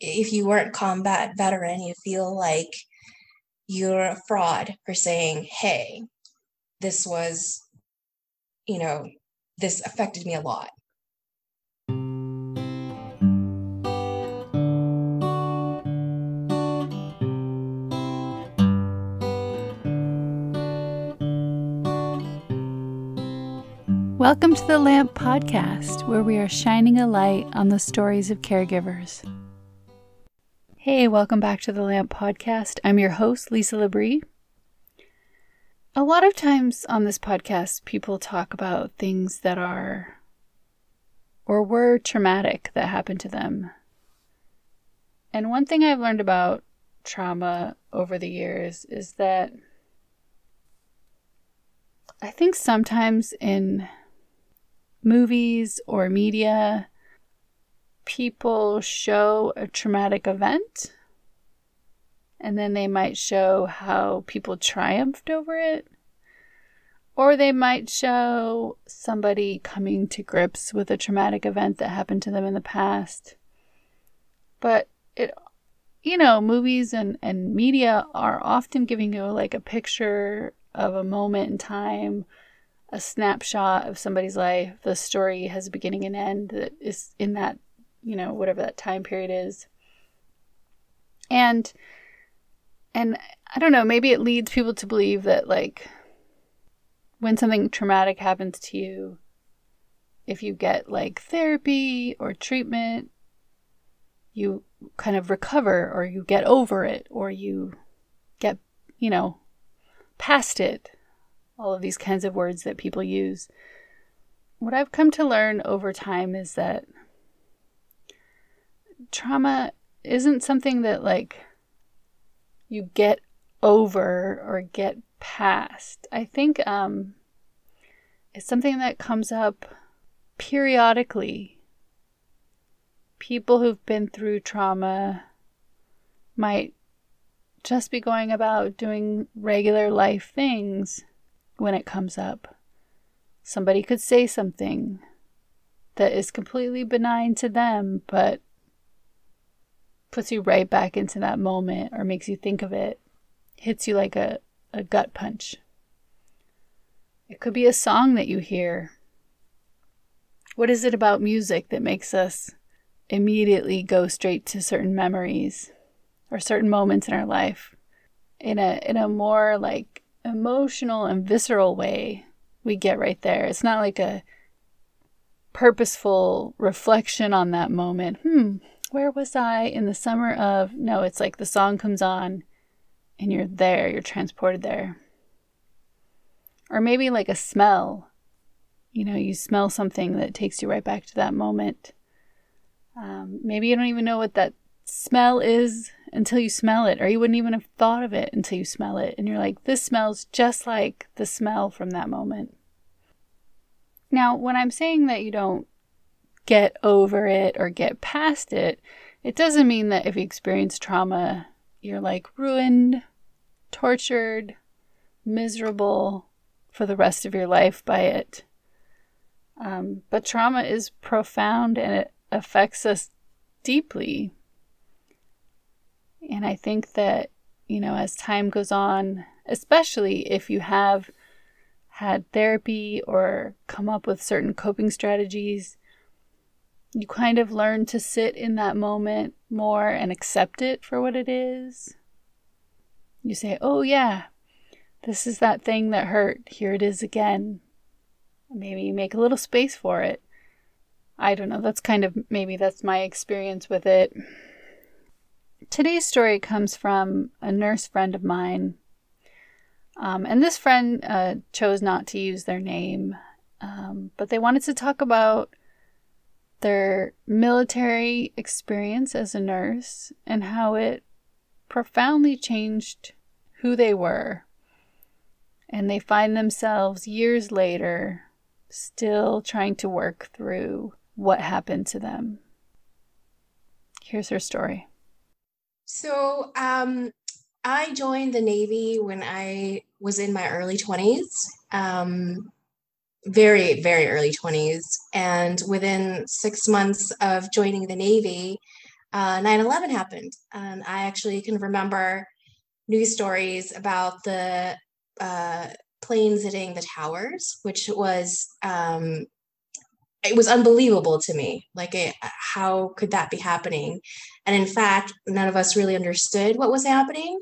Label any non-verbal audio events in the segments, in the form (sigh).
if you weren't combat veteran, you feel like you're a fraud for saying, hey, this was, you know, this affected me a lot. Welcome to the Lamp Podcast, where we are shining a light on the stories of caregivers. Hey, welcome back to the Lamp Podcast. I'm your host, Lisa Labrie. A lot of times on this podcast, people talk about things that are or were traumatic that happened to them. And one thing I've learned about trauma over the years is that I think sometimes in movies or media, people show a traumatic event and then they might show how people triumphed over it. Or they might show somebody coming to grips with a traumatic event that happened to them in the past. But it, you know, movies and, and media are often giving you like a picture of a moment in time a snapshot of somebody's life. The story has a beginning and end that is in that, you know, whatever that time period is. And and I don't know, maybe it leads people to believe that like when something traumatic happens to you, if you get like therapy or treatment, you kind of recover or you get over it or you get, you know, past it all of these kinds of words that people use. What I've come to learn over time is that trauma isn't something that like you get over or get past. I think um it's something that comes up periodically. People who've been through trauma might just be going about doing regular life things when it comes up. Somebody could say something that is completely benign to them, but puts you right back into that moment or makes you think of it, hits you like a, a gut punch. It could be a song that you hear. What is it about music that makes us immediately go straight to certain memories or certain moments in our life in a in a more like emotional and visceral way we get right there. It's not like a purposeful reflection on that moment. Hmm, where was I in the summer of? No, it's like the song comes on and you're there, you're transported there. Or maybe like a smell. You know, you smell something that takes you right back to that moment. Um, maybe you don't even know what that smell is until you smell it, or you wouldn't even have thought of it until you smell it. And you're like, this smells just like the smell from that moment. Now, when I'm saying that you don't get over it or get past it, it doesn't mean that if you experience trauma, you're like ruined, tortured, miserable for the rest of your life by it. Um, but trauma is profound and it affects us deeply and I think that, you know, as time goes on, especially if you have had therapy or come up with certain coping strategies, you kind of learn to sit in that moment more and accept it for what it is. You say, oh, yeah, this is that thing that hurt. Here it is again. Maybe you make a little space for it. I don't know. That's kind of maybe that's my experience with it. Today's story comes from a nurse friend of mine. Um, and this friend uh, chose not to use their name, um, but they wanted to talk about their military experience as a nurse and how it profoundly changed who they were. And they find themselves years later still trying to work through what happened to them. Here's her story. So um, I joined the Navy when I was in my early 20s, um, very, very early 20s. And within six months of joining the Navy, uh, 9-11 happened. And i actually can remember news stories about the uh, planes hitting the towers which was um, it was unbelievable to me like it, how could that be happening? And in fact none of us really understood what was happening.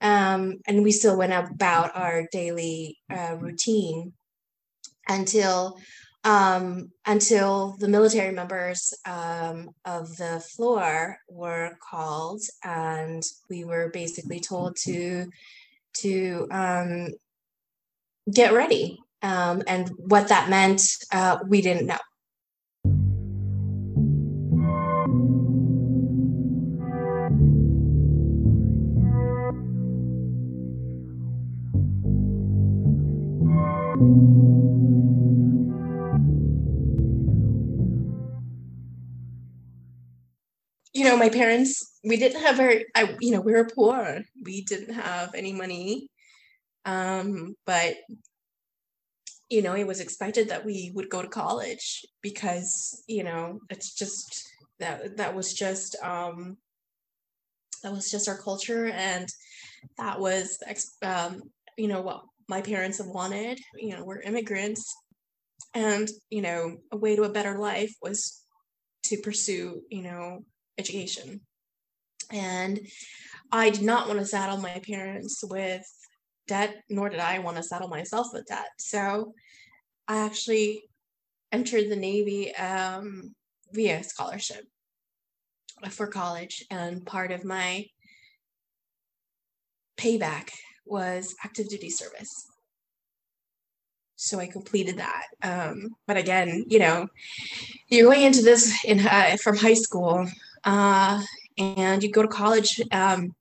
Um, and we still went about our daily uh, routine until um, until the military members um, of the floor were called, and we were basically told to to um, get ready. Um, and what that meant, uh, we didn't know. You know, my parents, we didn't have very, I, you know, we were poor. We didn't have any money. Um, but, you know, it was expected that we would go to college because, you know, it's just that, that was just, um, that was just our culture. And that was, um, you know, what my parents have wanted. You know, we're immigrants. And, you know, a way to a better life was to pursue, you know, education. And I did not want to saddle my parents with debt, nor did I want to saddle myself with debt. So I actually entered the Navy um, via scholarship for college. And part of my payback was active duty service. So I completed that. Um, but again, you know, you're going into this in uh, from high school uh, and you go to college um,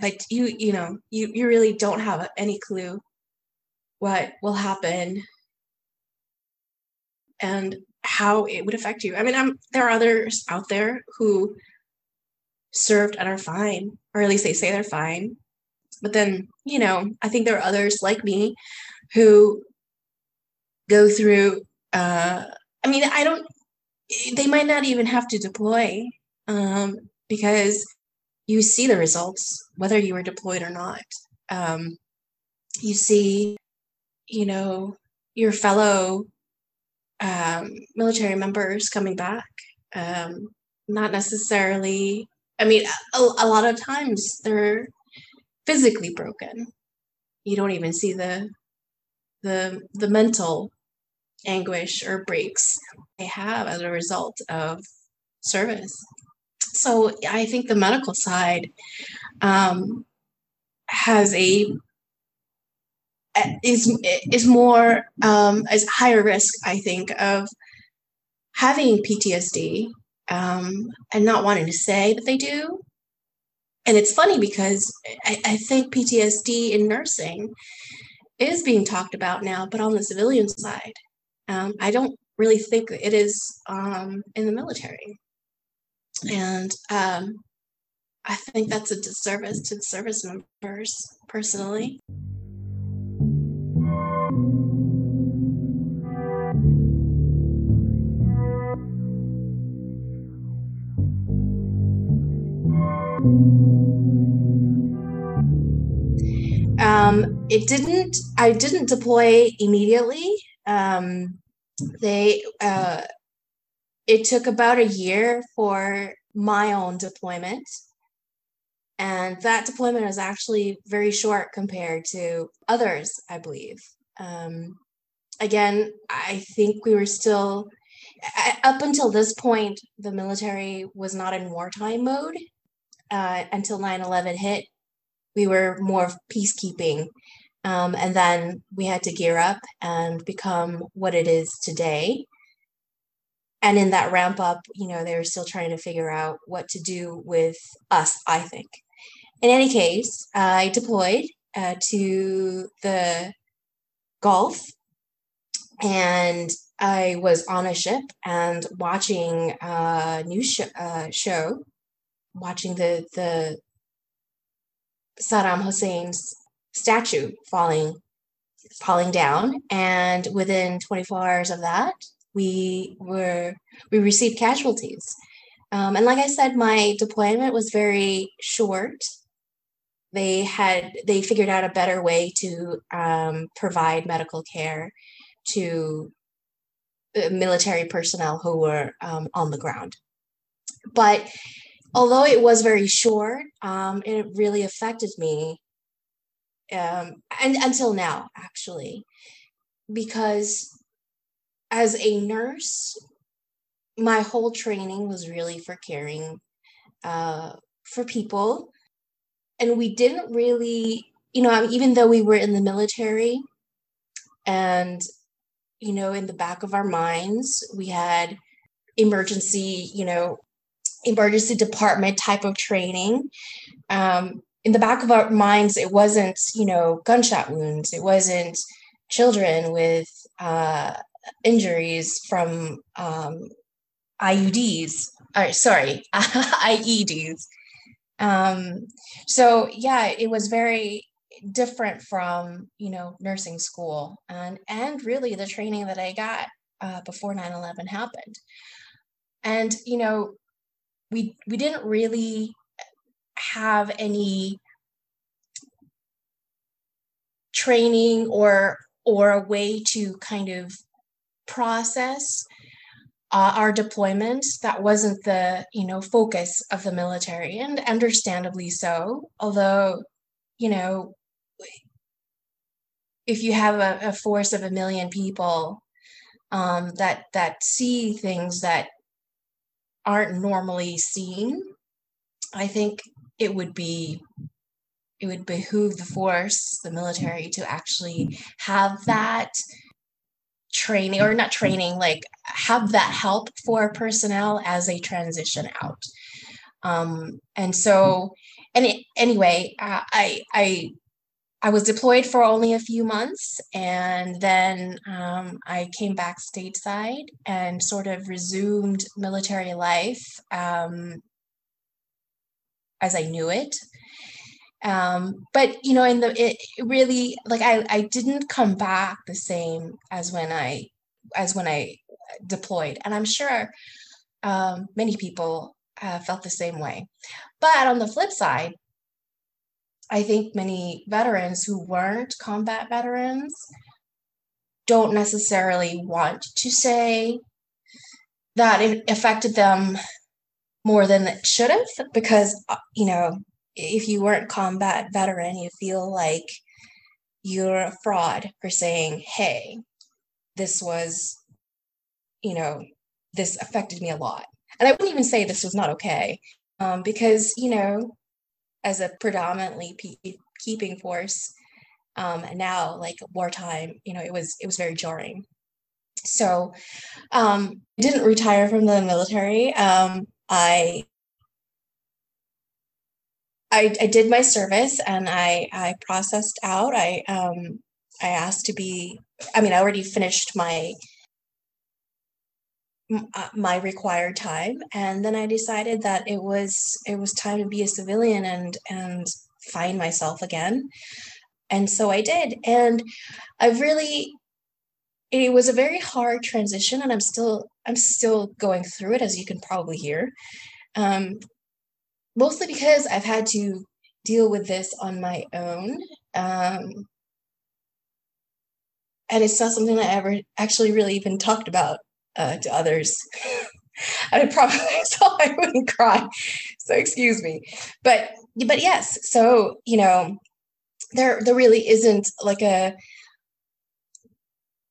but you you know you, you really don't have any clue what will happen and how it would affect you. I mean I'm, there are others out there who served and are fine or at least they say they're fine. But then you know i think there are others like me who go through uh, i mean i don't they might not even have to deploy um, because you see the results whether you were deployed or not. Um, you see, you know, your fellow um, military members coming back. Um, not necessarily. I mean, a, a lot of times they're physically broken. You don't even see the the the mental anguish or breaks they have as a result of service. So I think the medical side um, has a is is more um, is higher risk, I think, of having PTSD um, and not wanting to say that they do. And it's funny because I, I think PTSD in nursing is being talked about now, but on the civilian side, um, I don't really think it is um, in the military. And um, I think that's a disservice to the service members personally. Um, it didn't, I didn't deploy immediately. Um, they, uh, it took about a year for my own deployment. And that deployment was actually very short compared to others, I believe. Um, again, I think we were still, up until this point, the military was not in wartime mode uh, until 9 11 hit. We were more peacekeeping. Um, and then we had to gear up and become what it is today and in that ramp up you know they were still trying to figure out what to do with us i think. In any case i deployed uh, to the gulf and i was on a ship and watching a news sh- uh, show watching the the saddam hussein's statue falling falling down. And within 24 hours of that we were we received casualties Um, and like I said, my deployment was very short. They had they figured out a better way to um, provide medical care to military personnel who were um, on the ground. But although it was very short, um, it really affected me, um, and until now, actually, because as a nurse, my whole training was really for caring uh, for people, and we didn't really, you know, even though we were in the military, and you know, in the back of our minds, we had emergency, you know, emergency department type of training. Um, in the back of our minds, it wasn't, you know, gunshot wounds. It wasn't children with uh, injuries from um, IUDs. Or, sorry, (laughs) IEDs. Um, so yeah, it was very different from you know nursing school and and really the training that i got uh, before 9-11 happened and you know we we didn't really have any training or or a way to kind of process uh, our deployment that wasn't the you know focus of the military and understandably so although you know if you have a, a force of a million people um, that that see things that aren't normally seen, I think it would be it would behoove the force, the military, to actually have that training or not training, like have that help for personnel as they transition out. Um, and so, it, anyway, uh, I I I was deployed for only a few months and then um, I came back stateside and sort of resumed military life um, as I knew it. Um, but you know, in the it, really like I, I didn't come back the same as when I as when I deployed, and I'm sure um, many people uh, felt the same way. But on the flip side, I think many veterans who weren't combat veterans don't necessarily want to say that it affected them more than it should have because uh, you know if you weren't combat veteran you feel like you're a fraud for saying hey this was you know this affected me a lot. And i wouldn't even say this was not okay um, because you know as a predominantly keeping force um, and now like wartime you know it was it was very jarring. So um, didn't retire from the military. Um, I, I i did my service and i i processed out. I um i asked to be i mean i already finished my uh, my required time. And then i decided that it was it was time to be a civilian and and find myself again. And so i did. And i've really it was a very hard transition and i'm still i'm still going through it as you can probably hear. Um, mostly because i've had to deal with this on my own um, and it's not something that i ever actually really even talked about uh, to others. (laughs) I probably so I wouldn't cry. So excuse me. But but yes, so you know, there there really isn't like a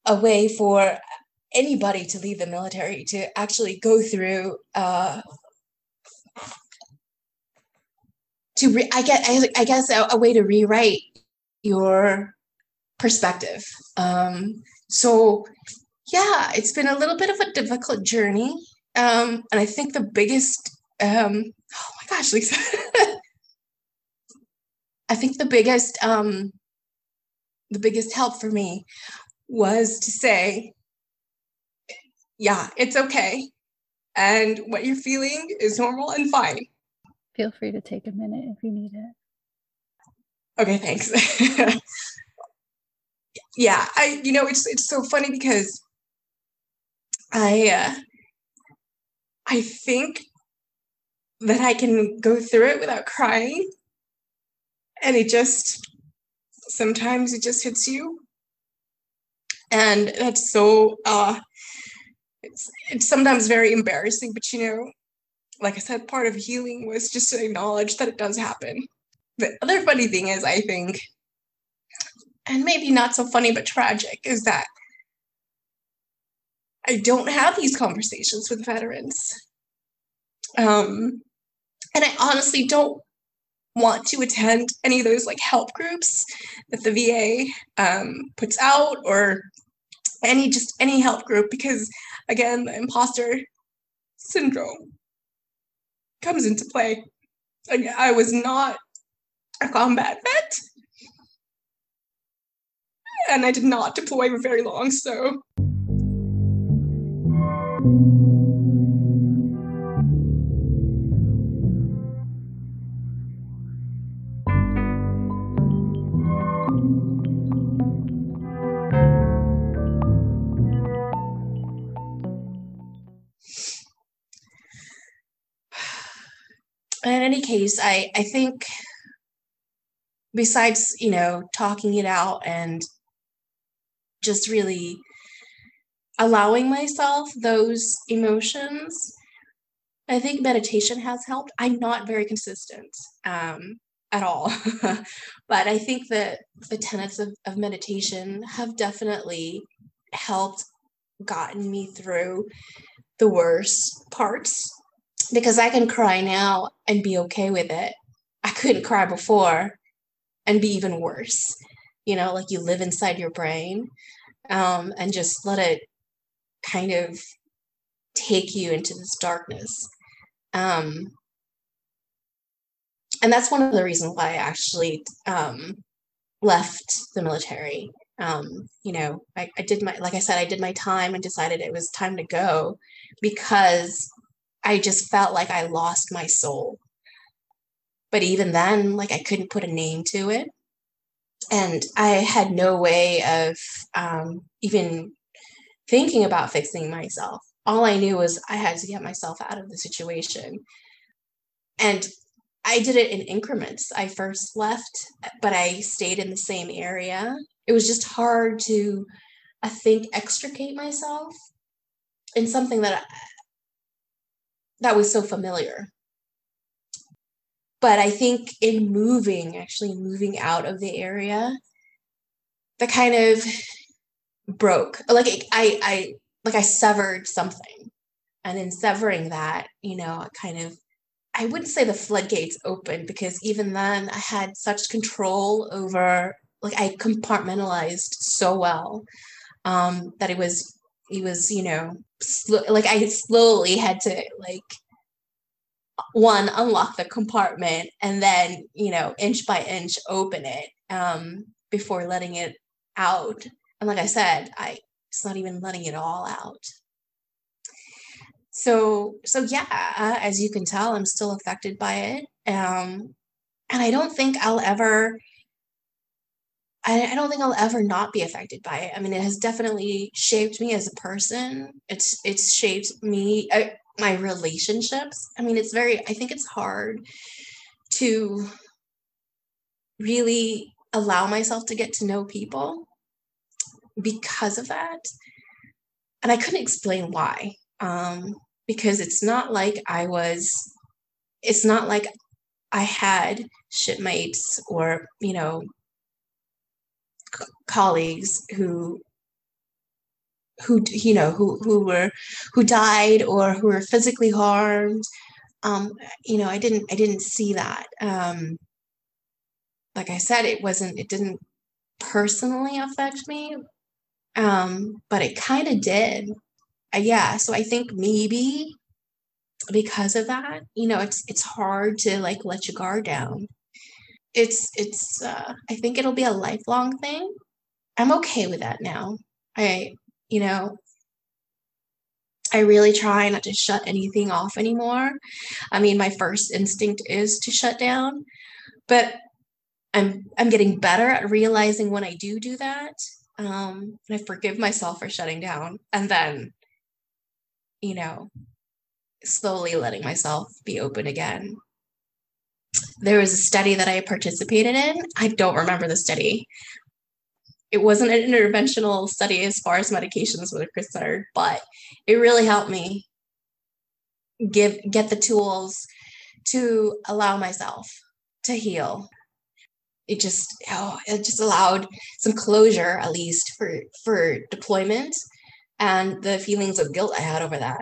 a way for anybody to leave the military to actually go through uh to re- I get I, I guess a, a, way to rewrite your perspective. Um so yeah, it's been a little bit of a difficult journey. Um, and I think the biggest, um, oh my gosh, Lisa, (laughs) I think the biggest, um, the biggest help for me was to say, yeah, it's okay. And what you're feeling is normal and fine. Feel free to take a minute if you need it. Okay, thanks. (laughs) yeah, I you know it's it's so funny because I uh, I think that I can go through it without crying. And it just, sometimes it just hits you. And that's so, uh, it's, it's sometimes very embarrassing, but you know, like I said, part of healing was just to acknowledge that it does happen. The other funny thing is, I think, and maybe not so funny, but tragic, is that I don't have these conversations with veterans. Um, and I honestly don't want to attend any of those like help groups that the VA um, puts out or any just any help group because again the imposter syndrome comes into play. I was not a combat vet and I did not deploy for very long, so in any case, I, I think besides, you know, talking it out and just really allowing myself those emotions, I think meditation has helped. I'm not very consistent um, at all, (laughs) but I think that the tenets of, of meditation have definitely helped gotten me through the worst parts because I can cry now and be okay with it. I couldn't cry before and be even worse. You know, like you live inside your brain um, and just let it kind of take you into this darkness. Um, and that's one of the reasons why I actually um, left the military. Um, you know, I, I did my, like I said, I did my time and decided it was time to go because I just felt like I lost my soul. But even then, like I couldn't put a name to it. And I had no way of um, even thinking about fixing myself. All I knew was I had to get myself out of the situation. And I did it in increments. I first left, but I stayed in the same area. It was just hard to, I think, extricate myself in something that that was so familiar. But I think in moving, actually moving out of the area, that kind of broke. Like I, I, like I severed something, and in severing that, you know, kind of, I wouldn't say the floodgates opened because even then I had such control over, like I compartmentalized so well um, that it was it was you know sl- like i slowly had to like one unlock the compartment and then you know inch by inch open it um before letting it out. And like i said i it's not even letting it all out. So so yeah as you can tell i'm still affected by it um and i don't think i'll ever I, I don't think I'll ever not be affected by it. I mean, it has definitely shaped me as a person. It's it's shaped me uh, my relationships. I mean, it's very. I think it's hard to really allow myself to get to know people because of that, and I couldn't explain why. Um, because it's not like I was. It's not like I had shipmates or you know colleagues who who you know who who were who died or who were physically harmed. Um you know i didn't i didn't see that. Um like i said it wasn't it didn't personally affect me. Um but it kind of did. Uh, yeah so i think maybe because of that you know it's it's hard to like let your guard down it's it's uh, i think it'll be a lifelong thing. I'm okay with that now. I you know i really try not to shut anything off anymore. I mean my first instinct is to shut down but i'm i'm getting better at realizing when i do do that um and i forgive myself for shutting down and then you know slowly letting myself be open again. There was a study that I participated in. I don't remember the study. It wasn't an interventional study as far as medications were concerned, but it really helped me give get the tools to allow myself to heal. It just oh, it just allowed some closure at least for for deployment and the feelings of guilt I had over that.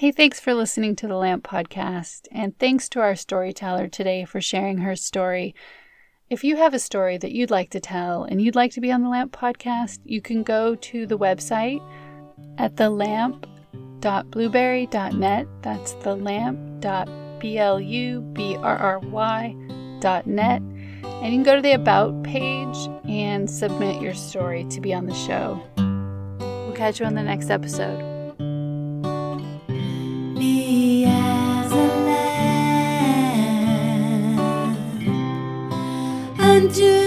Hey, thanks for listening to the Lamp Podcast, and thanks to our storyteller today for sharing her story. If you have a story that you'd like to tell and you'd like to be on the Lamp Podcast, you can go to the website at thelamp.blubrry.net. That's thelamp.blubrry.net. And you can go to the About page and submit your story to be on the show. We'll catch you on the next episode. do